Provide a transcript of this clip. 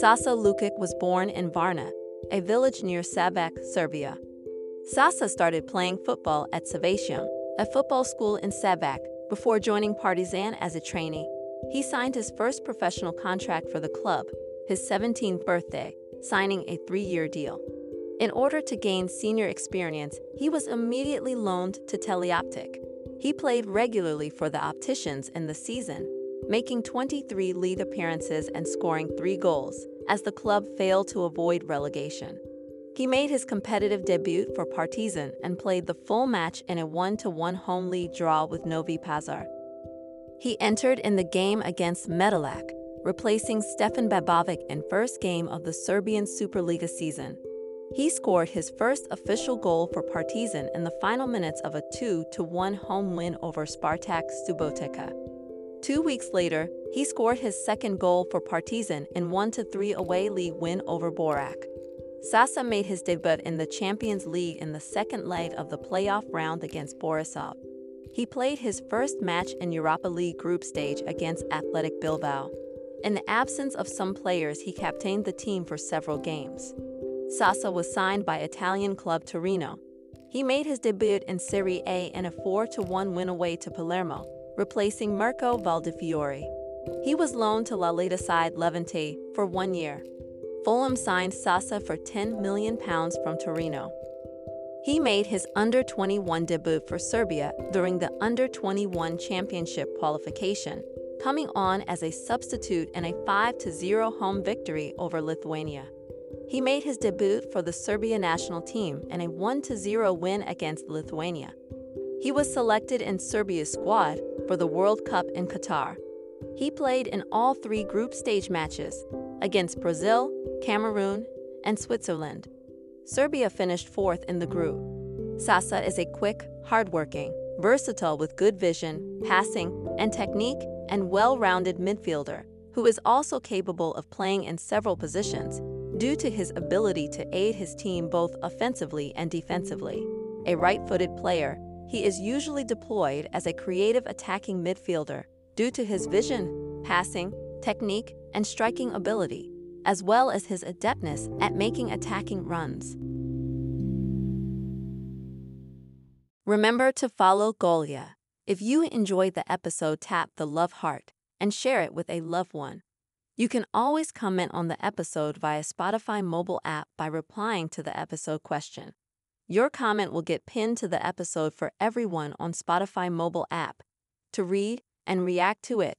Sasa Lukic was born in Varna, a village near Šabac, Serbia. Sasa started playing football at Savacium, a football school in Šabac, before joining Partizan as a trainee. He signed his first professional contract for the club, his 17th birthday, signing a three year deal. In order to gain senior experience, he was immediately loaned to Teleoptik. He played regularly for the opticians in the season, making 23 league appearances and scoring three goals, as the club failed to avoid relegation. He made his competitive debut for Partizan and played the full match in a 1-1 home league draw with Novi Pazar. He entered in the game against Metalac, replacing Stefan Babovic in first game of the Serbian Superliga season. He scored his first official goal for Partizan in the final minutes of a 2-1 home win over Spartak Subotica. Two weeks later, he scored his second goal for Partizan in 1-3 away league win over Borac. Sasa made his debut in the Champions League in the second leg of the playoff round against Borisov. He played his first match in Europa League group stage against Athletic Bilbao. In the absence of some players, he captained the team for several games. Sasa was signed by Italian club Torino. He made his debut in Serie A in a 4-1 win away to Palermo, replacing Marco Valdifiori. He was loaned to La Liga side Levante for one year. Fulham signed Sasa for £10 million from Torino. He made his under 21 debut for Serbia during the under 21 championship qualification, coming on as a substitute in a 5 0 home victory over Lithuania. He made his debut for the Serbia national team in a 1 0 win against Lithuania. He was selected in Serbia's squad for the World Cup in Qatar. He played in all three group stage matches against Brazil, Cameroon, and Switzerland. Serbia finished fourth in the group. Sasa is a quick, hardworking, versatile with good vision, passing, and technique, and well rounded midfielder who is also capable of playing in several positions due to his ability to aid his team both offensively and defensively. A right footed player, he is usually deployed as a creative attacking midfielder due to his vision, passing, technique, and striking ability, as well as his adeptness at making attacking runs. Remember to follow Golia. If you enjoyed the episode, tap the love heart and share it with a loved one. You can always comment on the episode via Spotify mobile app by replying to the episode question. Your comment will get pinned to the episode for everyone on Spotify mobile app to read and react to it